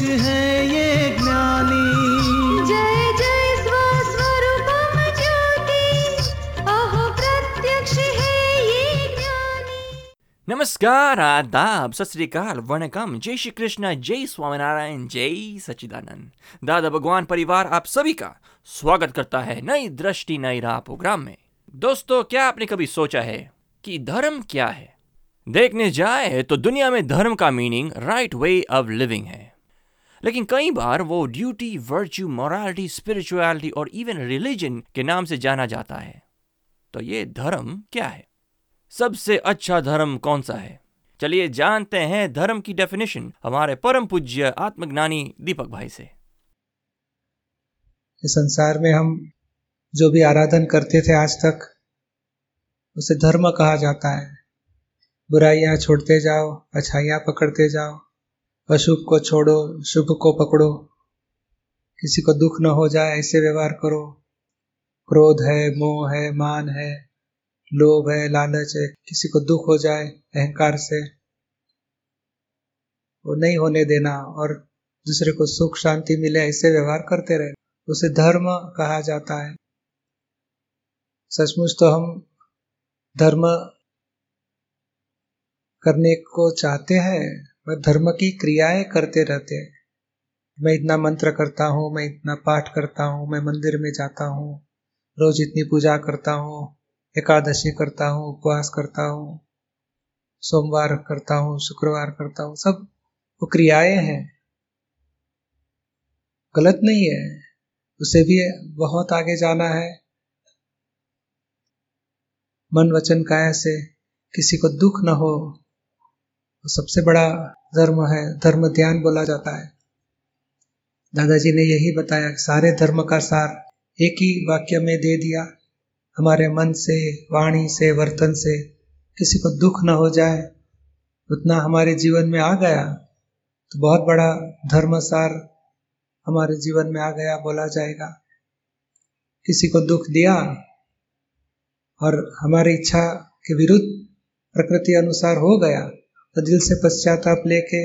है ये ज्ञानी। जय जय स्वस्वरूपम ज्योति। अहो प्रत्यक्ष है ये ज्ञानी। नमस्कार आदाब सत श्रीकाल वणकम। जय श्री कृष्ण जय स्वामीनारायण जय सच्चिदानंद। दादा भगवान परिवार आप सभी का स्वागत करता है नई दृष्टि नई राह प्रोग्राम में। दोस्तों क्या आपने कभी सोचा है कि धर्म क्या है? देखने जाए तो दुनिया में धर्म का meaning right way of living है। लेकिन कई बार वो ड्यूटी वर्च्यू मोरालिटी स्पिरिचुअलिटी और इवन रिलीजन के नाम से जाना जाता है। तो ये धर्म क्या है? सबसे अच्छा धर्म कौन सा है? चलिए जानते हैं धर्म की डेफिनेशन हमारे परम पूज्य आत्मज्ञानी दीपक भाई से। इस संसार में हम जो भी आराधन करते थे आज तक, उसे धर्म कहा जाता है। बुराइयाँ छोड़ते जाओ, अच्छाइयाँ पकड़ते जाओ अशुभ को छोड़ो, शुभ को पकड़ो। किसी को दुख न हो जाए, ऐसे व्यवहार करो। क्रोध है, मोह है, मान है, लोभ है, लालच है, किसी को दुख हो जाए, अहंकार से वो नहीं होने देना और दूसरे को सुख, शांति मिले, ऐसे व्यवहार करते रहे। उसे धर्म कहा जाता है। सचमुच तो हम धर्म करने को चाहते हैं। पर धर्म की क्रियाएँ करते रहते हैं। मैं इतना मंत्र करता हूँ, मैं इतना पाठ करता हूँ, मैं मंदिर में जाता हूँ, रोज इतनी पूजा करता हूँ, एकादशी करता हूँ, उपवास करता हूँ, सोमवार करता हूँ, शुक्रवार करता हूँ, सब वो क्रियाएँ हैं। गलत नहीं है, उसे भी बहुत आगे जाना है। मन वचन काया से किसी को दुख न हो तो सबसे बड़ा धर्म है, धर्म ध्यान बोला जाता है। दादाजी ने यही बताया सारे धर्म का सार एक ही वाक्य में दे दिया। हमारे मन से, वाणी से, वर्तन से किसी को दुख न हो जाए, उतना हमारे जीवन में आ गया। तो बहुत बड़ा धर्म सार हमारे जीवन में आ गया, बोला जाएगा। किसी को दुख दिया और हमारी इच्छा के विरुद्ध प्रकृति अनुसार हो गया। तो दिल से पश्चाताप लेके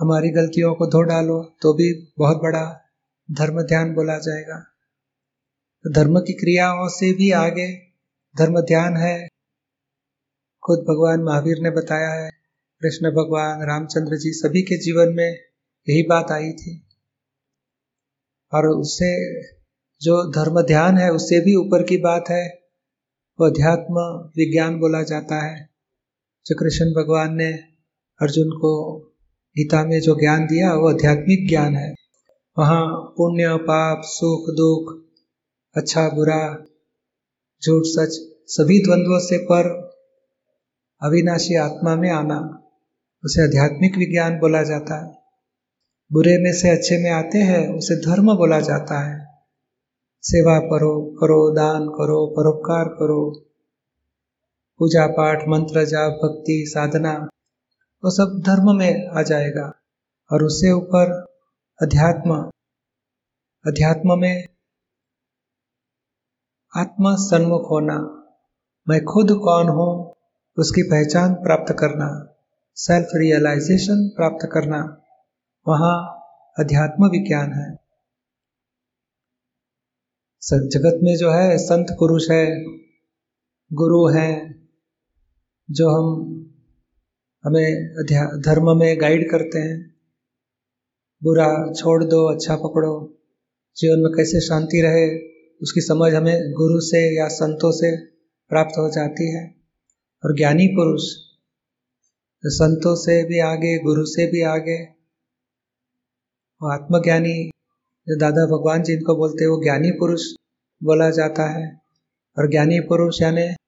हमारी गलतियों को धो डालो तो भी बहुत बड़ा धर्म ध्यान बोला जाएगा। तो धर्म की क्रियाओं से भी आगे धर्म ध्यान है। खुद भगवान महावीर ने बताया है, कृष्ण भगवान, रामचंद्र जी सभी के जीवन में यही बात आई थी। और उससे जो धर्म ध्यान है, उससे भी ऊपर की बात है, वो अध्यात्म विज्ञान बोला जाता है। जो कृष्ण भगवान ने अर्जुन को गीता में जो ज्ञान दिया, वो आध्यात्मिक ज्ञान है। वहाँ पुण्य, पाप, सुख, दुख अच्छा बुरा, झूठ, सच, सभी द्वंद्वों से पर अविनाशी आत्मा में आना, उसे आध्यात्मिक विज्ञान बोला जाता है। बुरे में से अच्छे में आते हैं, उसे धर्म बोला जाता है। सेवा करो करो, दान करो, परोपकार करो पूजा पाठ, मंत्र जाप, भक्ति, साधना, वो सब धर्म में आ जाएगा। और उससे ऊपर अध्यात्म अध्यात्म में आत्मा सन्मुख होना, मैं खुद कौन हूँ, उसकी पहचान प्राप्त करना सेल्फ रियलाइजेशन प्राप्त करना, वहाँ अध्यात्म विज्ञान है। जगत में जो है, संत, पुरुष है, गुरु हैं जो हम हमें धर्म में गाइड करते हैं, बुरा छोड़ दो अच्छा पकड़ो, जीवन में कैसे शांति रहे, उसकी समझ हमें गुरु से या संतों से प्राप्त हो जाती है। और ज्ञानी पुरुष, संतों से भी आगे, गुरु से भी आगे वो आत्मज्ञानी, जो दादा भगवान जी इनको बोलते हैं, वो ज्ञानी पुरुष बोला जाता है। और ज्ञानी पुरुष यानी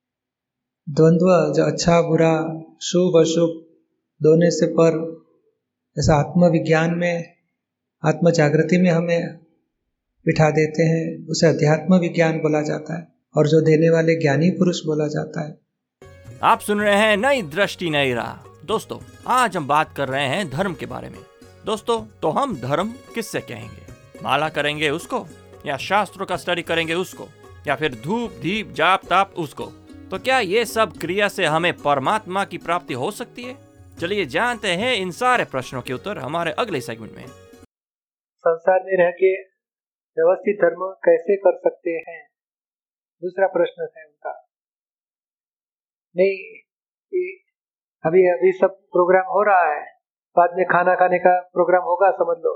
द्वंद्व, जो अच्छा बुरा, शुभ अशुभ, दोनों से पर जैसा आत्मविज्ञान में आत्म जागृति में हमें बिठा देते हैं, उसे अध्यात्म विज्ञान बोला जाता है, और जो देने वाले ज्ञानी पुरुष बोला जाता है। आप सुन रहे हैं नई दृष्टि, नई राह। दोस्तों, आज हम बात कर रहे हैं धर्म के बारे में। दोस्तों तो हम धर्म किससे कहेंगे? माला करेंगे उसको, या शास्त्रों का स्टडी करेंगे उसको, या फिर धूप, दीप, जाप, ताप उसको? तो क्या ये सब क्रिया से हमें परमात्मा की प्राप्ति हो सकती है? चलिए जानते हैं इन सारे प्रश्नों के उत्तर हमारे अगले सेगमेंट में। संसार में रह के व्यवस्थित धर्म कैसे कर सकते हैं? दूसरा प्रश्न है उनका। नहीं अभी अभी सब प्रोग्राम हो रहा है। बाद में खाना खाने का प्रोग्राम होगा, समझ लो।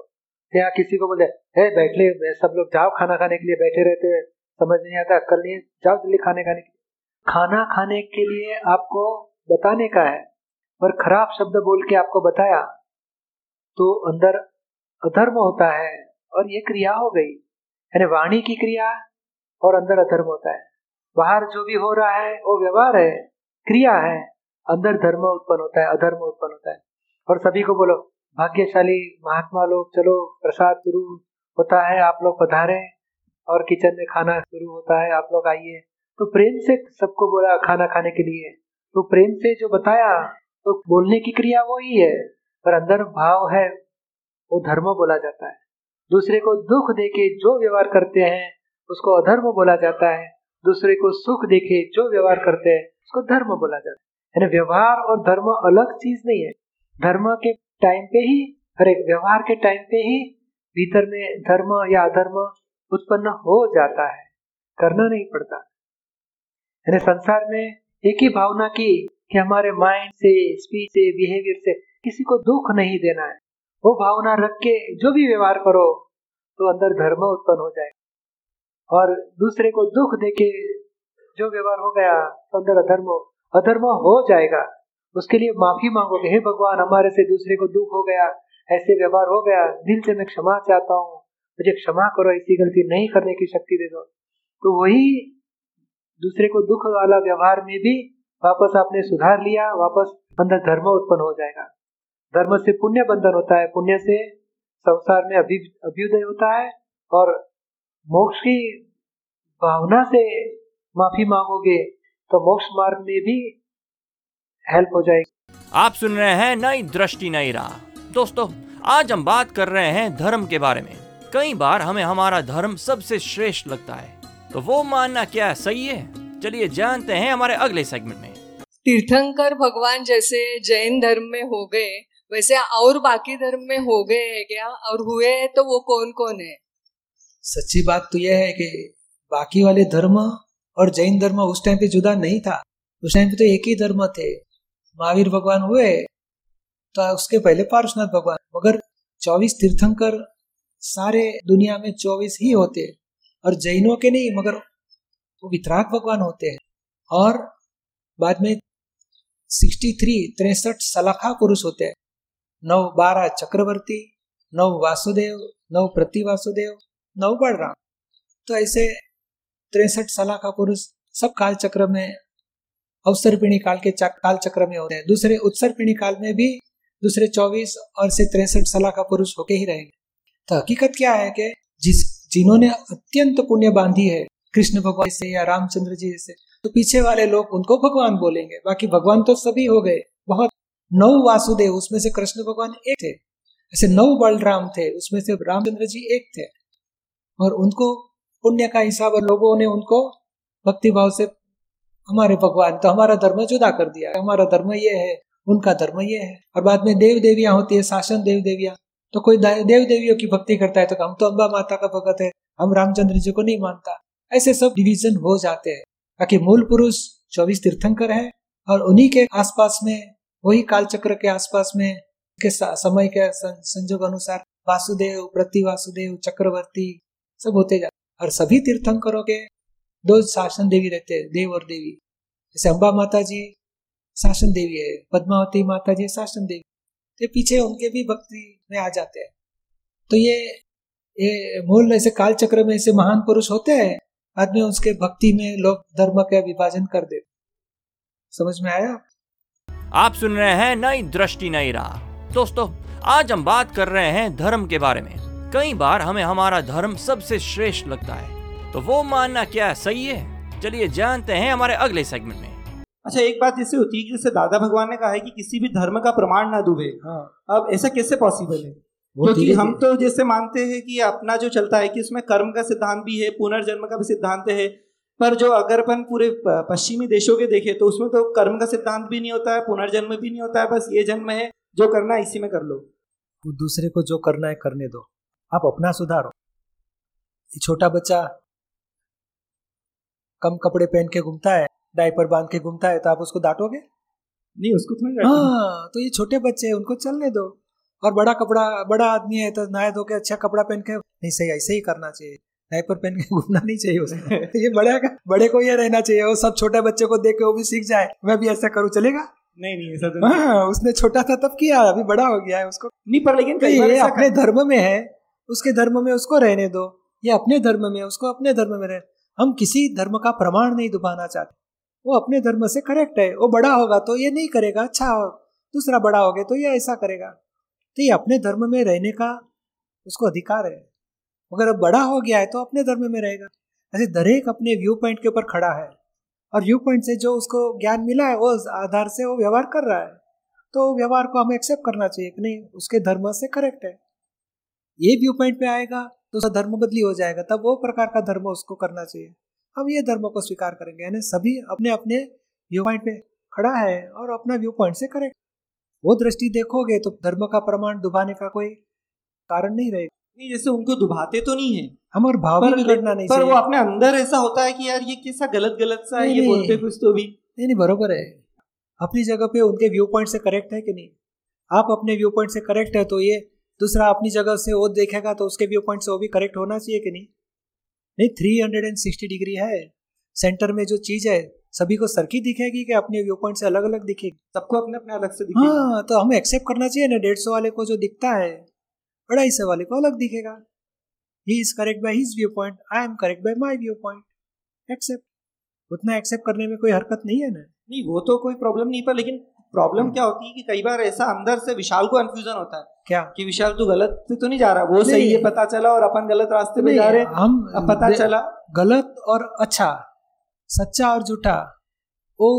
यहाँ किसी को बोले हे बैठ ले सब लोग जाओ खाना खाने के लिए बैठे रहते समझ नहीं आता, कल नहीं जाओ जल्दी खाने खाने के लिए। खाना खाने के लिए आपको बताने का है। पर खराब शब्द बोल के आपको बताया तो अंदर अधर्म होता है और ये क्रिया हो गई। यानी वाणी की क्रिया और अंदर अधर्म होता है। बाहर जो भी हो रहा है, वो व्यवहार है, क्रिया है, अंदर धर्म उत्पन्न होता है, अधर्म उत्पन्न होता है। और सभी को बोलो, भाग्यशाली महात्मा लोग, चलो, प्रसाद शुरू होता है, आप लोग पधारे और किचन में खाना शुरू होता है, आप लोग आइए। तो प्रेम से सबको बोला, खाना खाने के लिए। तो प्रेम से जो बताया तो बोलने की क्रिया वो ही है। पर अंदर भाव है, वो धर्म बोला जाता है। दूसरे को दुख देके जो व्यवहार करते हैं, उसको अधर्म बोला जाता है। दूसरे को सुख देखे जो व्यवहार करते हैं, उसको धर्म बोला जाता है। यानी व्यवहार और धर्म अलग चीज़ नहीं है। धर्म के टाइम पे ही हर एक व्यवहार के टाइम पे ही भीतर में धर्म या अधर्म उत्पन्न हो जाता है। करना नहीं पड़ता। यानी संसार में एक ही भावना की कि हमारे माइंड से स्पीच से बिहेवियर से किसी को दुख नहीं देना है। वो भावना रख के जो भी व्यवहार करो तो अंदर धर्म उत्पन्न हो जाए और दूसरे को दुख देके जो व्यवहार हो गया तो अंदर अधर्म अधर्म हो जाएगा। उसके लिए माफ़ी मांगोगे। हे भगवान, हमारे से दूसरे को दुख हो गया, ऐसे व्यवहार हो गया, दिल से मैं क्षमा चाहता हूँ, मुझे क्षमा करो, ऐसी गलती नहीं करने की शक्ति दे दो। तो वही दूसरे को दुख वाला व्यवहार में भी वापस आपने सुधार लिया, वापस अंदर धर्म उत्पन्न हो जाएगा। धर्म से पुण्य बंधन होता है, पुण्य से संसार में अभी, अभ्युदय होता है और मोक्ष की भावना से माफ़ी मांगोगे तो मोक्ष मार्ग में भी हेल्प हो जाएगी। आप सुन रहे हैं नई दृष्टि, नई राह। दोस्तों, आज हम बात कर रहे हैं धर्म के बारे में। कई बार हमें हमारा धर्म सबसे श्रेष्ठ लगता है। तो वो मानना क्या सही है? चलिए जानते हैं हमारे अगले सेगमेंट में। तीर्थंकर भगवान जैसे जैन धर्म में हो गए वैसे और बाकी धर्म में हो गए हैं क्या? और हुए हैं तो वो कौन कौन है? सच्ची बात तो यह है कि बाकी वाले धर्म और जैन धर्म उस टाइम पे जुदा नहीं था। उस टाइम पे तो एक ही धर्म थे। महावीर भगवान हुए तो उसके पहले पार्शनाथ भगवान। मगर चौबीस तीर्थंकर सारे दुनिया में चौबीस ही होते। हैं और जैनों के नहीं, मगर वो वितराग भगवान होते हैं। और बाद में सिक्सटी थ्री तिरसठ सलाखा पुरुष होते हैं। नौ बारह चक्रवर्ती नौ वासुदेव नौ प्रति वासुदेव नौ बलराम। तो ऐसे तिरसठ सलाखा पुरुष सब काल चक्र में अवसर पीढ़ी काल के काल चक्र में होते हैं। दूसरे उत्सर पीढ़ी काल में भी दूसरे चौबीस और से तिरसठ सलाखा पुरुष होके ही रहेंगे। तो हकीकत क्या है कि जिस जिन्होंने अत्यंत पुण्य बांधी है, कृष्ण भगवान से या रामचंद्र जी से। तो पीछे वाले लोग उनको भगवान बोलेंगे। बाकी भगवान तो सभी हो गए। बहुत नौ वासुदेव, उसमें से कृष्ण भगवान एक थे। ऐसे नौ बलराम थे, उसमें से रामचंद्र जी एक थे। और उनको पुण्य का हिसाब लोगों ने उनको भक्ति भाव से, हमारे भगवान तो हमारा धर्म जुदा कर दिया। हमारा धर्म ये है, उनका धर्म ये है। और बाद में देव देवियाँ होती है, शासन देव देवियाँ तो कोई देव देवियों की भक्ति करता है तो हम तो अम्बा माता का भगत है, हम रामचंद्र जी को नहीं मानता। ऐसे सब डिवीज़न हो जाते हैं। बाकी मूल पुरुष चौबीस तीर्थंकर है और उन्हीं के आसपास में, वही कालचक्र के आसपास में, के समय के संजोग अनुसार वासुदेव, प्रति वासुदेव, चक्रवर्ती सब होते जाते और सभी तीर्थंकरों के दो शासन देवी रहते हैं, देव और देवी। जैसे अम्बा माता जी शासन देवी है, पद्मावती माता जी शासन देवी। तो पीछे उनके भी भक्ति में आ जाते हैं। तो ये ये मूल ऐसे काल चक्र में ऐसे महान पुरुष होते हैं, आदमी उसके भक्ति में लोग धर्म का विभाजन कर दे समझ में आया? आप सुन रहे हैं नई दृष्टि, नई राह। दोस्तों, आज हम बात कर रहे हैं धर्म के बारे में। कई बार हमें हमारा धर्म सबसे श्रेष्ठ लगता है। तो वो मानना क्या सही है? चलिए जानते हैं हमारे अगले सेगमेंट में। अच्छा एक बात जैसे होती है कि जैसे दादा भगवान ने कहा है कि किसी भी धर्म का प्रमाण ना डूबे हाँ। अब ऐसा कैसे पॉसिबल है? क्योंकि हम तो जैसे मानते हैं कि अपना जो चलता है कि उसमें कर्म का सिद्धांत भी है पुनर्जन्म का भी सिद्धांत है पर जो अगर अपन पूरे पश्चिमी देशों के देखे तो उसमें तो कर्म का सिद्धांत भी नहीं होता है पुनर्जन्म भी नहीं होता है बस ये जन्म है जो करना है इसी में कर लो। वो दूसरे को जो करना है करने दो। आप अपना सुधारो। ये छोटा बच्चा कम कपड़े पहन के घूमता है डायपर बाँध के घूमता है तो आप उसको डांटोगे? नहीं उसको थोड़ी हाँ तो ये छोटे बच्चे हैं उनको चलने दो। और बड़ा कपड़ा बड़ा आदमी है तो नहाए धो के अच्छा कपड़ा पहन के नहीं सही ऐसे ही करना चाहिए। डायपर पहन के घूमना नहीं चाहिए उसको। तो ये बड़े का बड़े को ये रहना चाहिए वो सब छोटे बच्चे को देख के वो भी सीख जाए मैं भी ऐसा करूँ चलेगा? नहीं नहीं ऐसा तो हाँ उसने छोटा था तब किया अभी बड़ा हो गया है उसको। नहीं पर लेकिन कई ये अपने धर्म में है उसके धर्म में उसको रहने दो। ये अपने धर्म में उसको अपने धर्म में रहे। हम किसी धर्म का प्रमाण नहीं दुबाना चाहते। वो अपने धर्म से करेक्ट है। वो बड़ा होगा तो ये नहीं करेगा अच्छा दूसरा बड़ा हो गया तो ये ऐसा करेगा। तो ये अपने धर्म में रहने का उसको अधिकार है। अगर अब बड़ा हो गया है तो अपने धर्म में रहेगा। ऐसे दरेक अपने व्यू पॉइंट के ऊपर खड़ा है। और व्यू पॉइंट से जो उसको ज्ञान मिला है, वो आधार से वो व्यवहार कर रहा है। तो व्यवहार को हमें एक्सेप्ट करना चाहिए कि नहीं, उसके धर्म से करेक्ट है। ये व्यू पॉइंट पे आएगा तो उसका धर्म बदली हो जाएगा, तब वो प्रकार का धर्म उसको करना चाहिए। हम ये धर्म को स्वीकार करेंगे। यानी सभी अपने अपने व्यू पॉइंट पे खड़ा है और अपना व्यू पॉइंट से करेक्ट वो दृष्टि देखोगे तो धर्म का प्रमाण दुबाने का कोई कारण नहीं रहेगा। नहीं जैसे उनको दुभाते तो नहीं है। हम और भाव पर, बिगड़ना नहीं पर वो अपने अंदर ऐसा होता है कि यार ये कैसा गलत गलत सा है ये बोलते कुछ तो भी। नहीं नहीं बरोबर है। अपनी जगह पे उनके व्यू पॉइंट से करेक्ट है कि नहीं? आप अपने व्यू पॉइंट से करेक्ट है तो ये दूसरा अपनी जगह से वो देखेगा तो उसके व्यू पॉइंट से वो भी करेक्ट होना चाहिए कि नहीं? नहीं three hundred and sixty degree है। सेंटर में जो चीज़ है सभी को सरकी दिखेगी कि अपने व्यू पॉइंट से अलग अलग दिखेगी। सबको अपने अपने अलग से दिखेगा। हाँ तो हमें एक्सेप्ट करना चाहिए ना डेढ़ सौ वाले को जो दिखता है अढ़ाई सौ वाले को अलग दिखेगा। He is correct by his viewpoint I am correct by my viewpoint accept उतना एक्सेप्ट करने में कोई हरकत नहीं है ना। नहीं वो तो कोई प्रॉब्लम नहीं पर लेकिन प्रॉब्लम क्या होती है कि कई बार ऐसा अंदर से विशाल को कंफ्यूजन होता है क्या? कि विशाल तू गलत पे तो नहीं जा रहा वो सही है पता चला और अपन गलत रास्ते पे जा रहे हम अब पता चला। गलत और अच्छा सच्चा और झूठा वो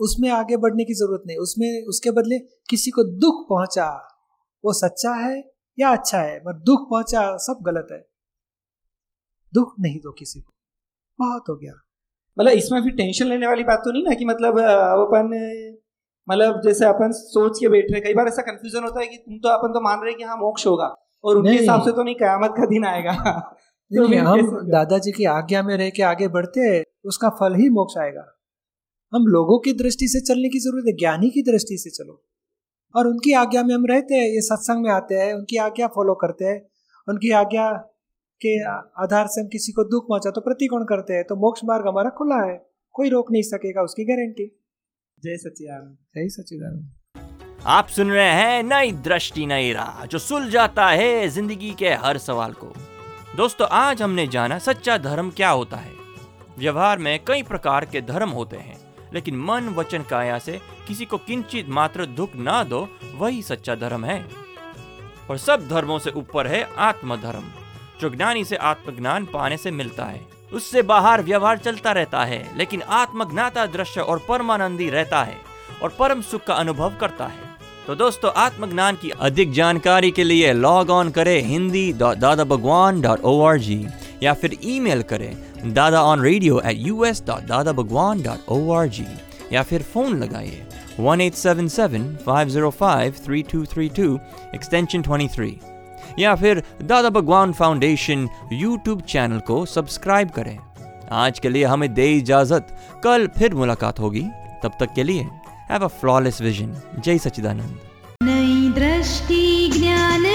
उसमें आगे बढ़ने की ज़रूरत नहीं। उसमें उसके बदले किसी को दुख पहुँचा वो सच्चा है या अच्छा है पर दुख पहुँचा सब गलत है। दुख नहीं दो किसी को। बहुत हो गया। मतलब इसमें फिर टेंशन लेने वाली बात तो नहीं ना कि मतलब अपन मतलब जैसे अपन सोच के बैठ रहे कई बार ऐसा कंफ्यूजन होता है कि तुम तो अपन तो मान रहे हैं कि हाँ मोक्ष होगा और उनके हिसाब से तो नहीं कयामत का दिन आएगा। तो नहीं, हम दादाजी की आज्ञा में रह के आगे बढ़ते हैं उसका फल ही मोक्ष आएगा। हम लोगों की दृष्टि से चलने की ज़रूरत है ज्ञानी की दृष्टि से चलो। और उनकी आज्ञा में हम रहते हैं ये सत्संग में आते हैं उनकी आज्ञा फॉलो करते हैं उनकी आज्ञा के आधार से हम किसी को दुख पहुँचा तो प्रतिकोण करते हैं तो मोक्ष मार्ग हमारा खुला है कोई रोक नहीं सकेगा उसकी गारंटी जय सचिदानंद सही सचिदानंद आप सुन रहे हैं नई दृष्टि नई राह जो सुल जाता है ज़िंदगी के हर सवाल को। दोस्तों आज हमने जाना सच्चा धर्म क्या होता है। व्यवहार में कई प्रकार के धर्म होते हैं लेकिन मन वचन काया से किसी को किंचित मात्र दुख ना दो वही सच्चा धर्म है। और सब धर्मों से ऊपर है आत्मधर्म जो ज्ञानी से आत्मज्ञान पाने से मिलता है। उससे बाहर व्यवहार चलता रहता है, लेकिन आत्मज्ञाता दृश्य और परमानंदी रहता है और परम सुख का अनुभव करता है। तो दोस्तों, आत्मज्ञान की अधिक जानकारी के लिए लॉग ऑन करें हिंदी दादा Bhagwan dot O R G या फिर ईमेल करें Dada on radio at U S dot Dada Bhagwan dot O R G या फिर फ़ोन लगाइए one eight seven seven five zero five three two three two extension twenty three या फिर Dada Bhagwan Foundation YouTube channel को subscribe करें। आज के लिए हमें दे इजाज़त। कल फिर मुलाकात होगी। तब तक के लिए हैव अ फ्लॉलेस विजन जय सचिदानंद नई दृष्टि ज्ञान